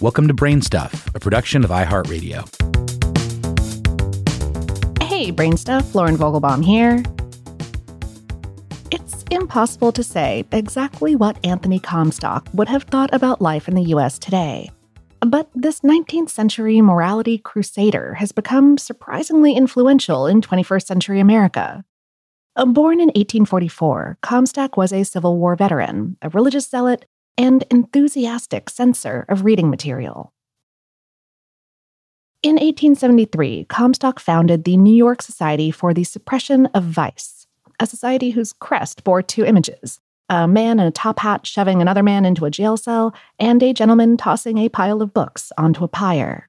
Welcome to Brain Stuff, a production of iHeartRadio. Hey, Brain Stuff, Lauren Vogelbaum here. It's impossible to say exactly what Anthony Comstock would have thought about life in the US today. But this 19th century morality crusader has become surprisingly influential in 21st century America. Born in 1844, Comstock was a Civil War veteran, a religious zealot, and enthusiastic censor of reading material. In 1873, Comstock founded the New York Society for the Suppression of Vice, a society whose crest bore two images a man in a top hat shoving another man into a jail cell, and a gentleman tossing a pile of books onto a pyre.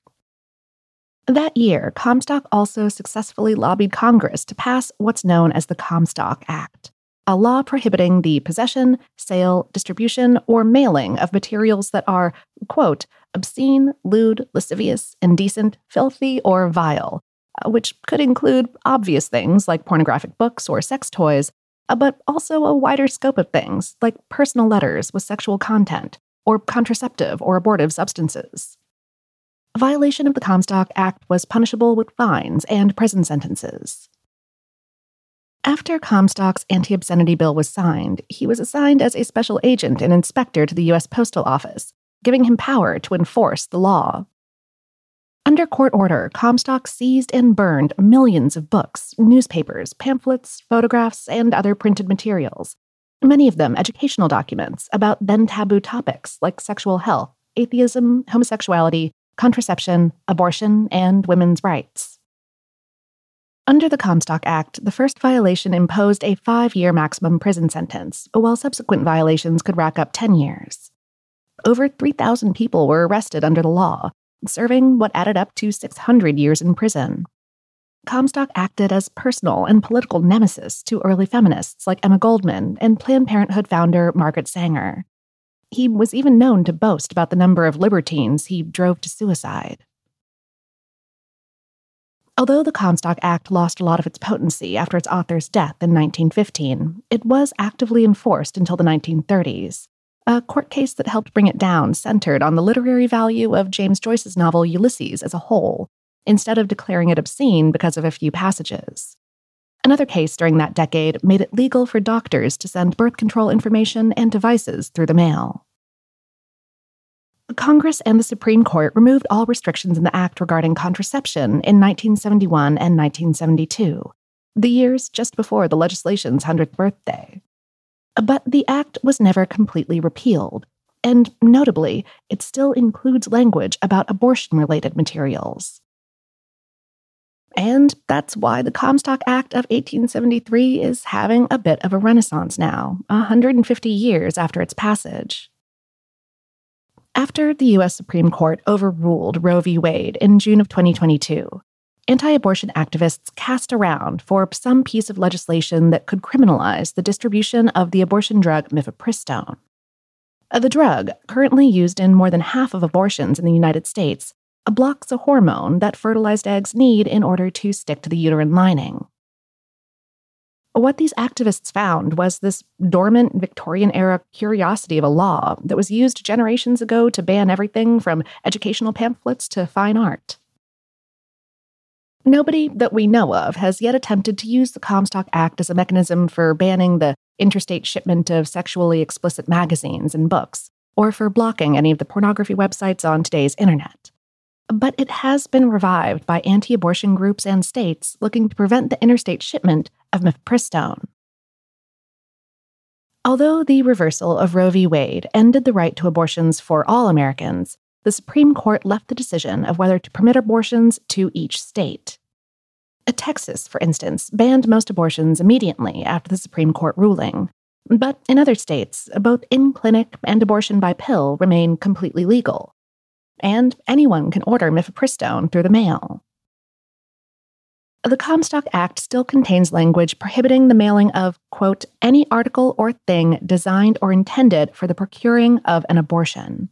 That year, Comstock also successfully lobbied Congress to pass what's known as the Comstock Act, a law prohibiting the possession, sale, distribution, or mailing of materials that are, quote, obscene, lewd, lascivious, indecent, filthy, or vile, uh, which could include obvious things like pornographic books or sex toys, uh, but also a wider scope of things like personal letters with sexual content, or contraceptive or abortive substances. A violation of the Comstock Act was punishable with fines and prison sentences. After Comstock's anti obscenity bill was signed, he was assigned as a special agent and inspector to the U.S. Postal Office, giving him power to enforce the law. Under court order, Comstock seized and burned millions of books, newspapers, pamphlets, photographs, and other printed materials, many of them educational documents about then taboo topics like sexual health, atheism, homosexuality, contraception, abortion, and women's rights. Under the Comstock Act, the first violation imposed a five year maximum prison sentence, while subsequent violations could rack up 10 years. Over 3,000 people were arrested under the law, serving what added up to 600 years in prison. Comstock acted as personal and political nemesis to early feminists like Emma Goldman and Planned Parenthood founder Margaret Sanger. He was even known to boast about the number of libertines he drove to suicide. Although the Comstock Act lost a lot of its potency after its author's death in 1915, it was actively enforced until the 1930s. A court case that helped bring it down centered on the literary value of James Joyce's novel Ulysses as a whole, instead of declaring it obscene because of a few passages. Another case during that decade made it legal for doctors to send birth control information and devices through the mail. Congress and the Supreme Court removed all restrictions in the Act regarding contraception in 1971 and 1972, the years just before the legislation's 100th birthday. But the Act was never completely repealed, and notably, it still includes language about abortion related materials. And that's why the Comstock Act of 1873 is having a bit of a renaissance now, 150 years after its passage. After the U.S. Supreme Court overruled Roe v. Wade in June of 2022, anti abortion activists cast around for some piece of legislation that could criminalize the distribution of the abortion drug mifepristone. Uh, the drug, currently used in more than half of abortions in the United States, blocks a hormone that fertilized eggs need in order to stick to the uterine lining. What these activists found was this dormant Victorian era curiosity of a law that was used generations ago to ban everything from educational pamphlets to fine art. Nobody that we know of has yet attempted to use the Comstock Act as a mechanism for banning the interstate shipment of sexually explicit magazines and books, or for blocking any of the pornography websites on today's internet. But it has been revived by anti abortion groups and states looking to prevent the interstate shipment of mifepristone. Although the reversal of Roe v. Wade ended the right to abortions for all Americans, the Supreme Court left the decision of whether to permit abortions to each state. A Texas, for instance, banned most abortions immediately after the Supreme Court ruling. But in other states, both in clinic and abortion by pill remain completely legal. And anyone can order mifepristone through the mail. The Comstock Act still contains language prohibiting the mailing of, quote, any article or thing designed or intended for the procuring of an abortion.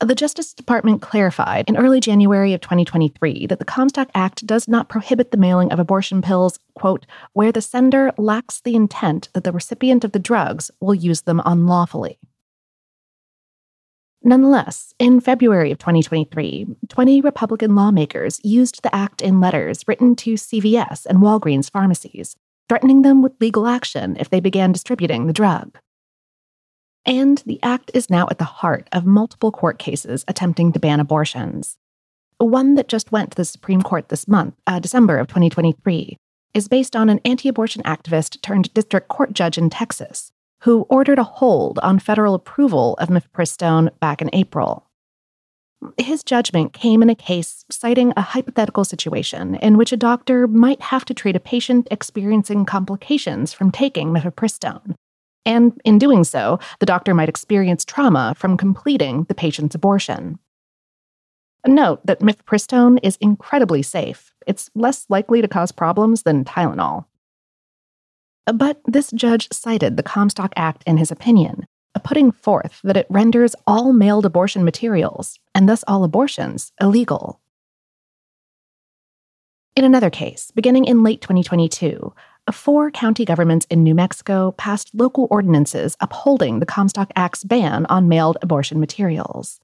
The Justice Department clarified in early January of 2023 that the Comstock Act does not prohibit the mailing of abortion pills, quote, where the sender lacks the intent that the recipient of the drugs will use them unlawfully. Nonetheless, in February of 2023, 20 Republican lawmakers used the act in letters written to CVS and Walgreens pharmacies, threatening them with legal action if they began distributing the drug. And the act is now at the heart of multiple court cases attempting to ban abortions. One that just went to the Supreme Court this month, uh, December of 2023, is based on an anti abortion activist turned district court judge in Texas who ordered a hold on federal approval of mifepristone back in April. His judgment came in a case citing a hypothetical situation in which a doctor might have to treat a patient experiencing complications from taking mifepristone and in doing so, the doctor might experience trauma from completing the patient's abortion. Note that mifepristone is incredibly safe. It's less likely to cause problems than Tylenol. But this judge cited the Comstock Act in his opinion, putting forth that it renders all mailed abortion materials, and thus all abortions, illegal. In another case, beginning in late 2022, four county governments in New Mexico passed local ordinances upholding the Comstock Act's ban on mailed abortion materials.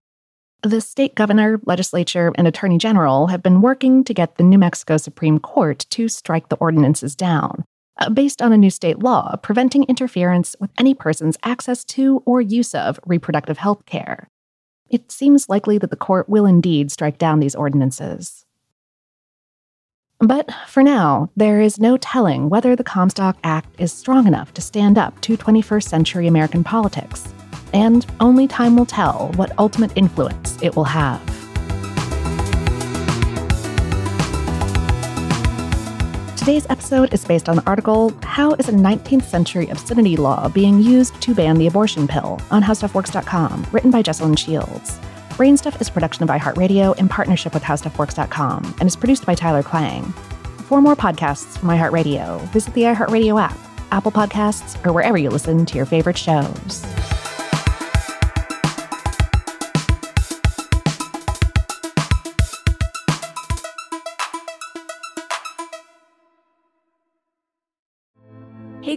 The state governor, legislature, and attorney general have been working to get the New Mexico Supreme Court to strike the ordinances down, Uh, based on a new state law preventing interference with any person's access to or use of reproductive health care. It seems likely that the court will indeed strike down these ordinances. But for now, there is no telling whether the Comstock Act is strong enough to stand up to 21st century American politics, and only time will tell what ultimate influence it will have. Today's episode is based on the article How is a 19th Century Obscenity Law Being Used to Ban the Abortion Pill on HowStuffWorks.com, written by Jesslyn Shields. Brainstuff is a production of iHeartRadio in partnership with HowStuffWorks.com and is produced by Tyler Klang. For more podcasts from iHeartRadio, visit the iHeartRadio app, Apple Podcasts, or wherever you listen to your favorite shows.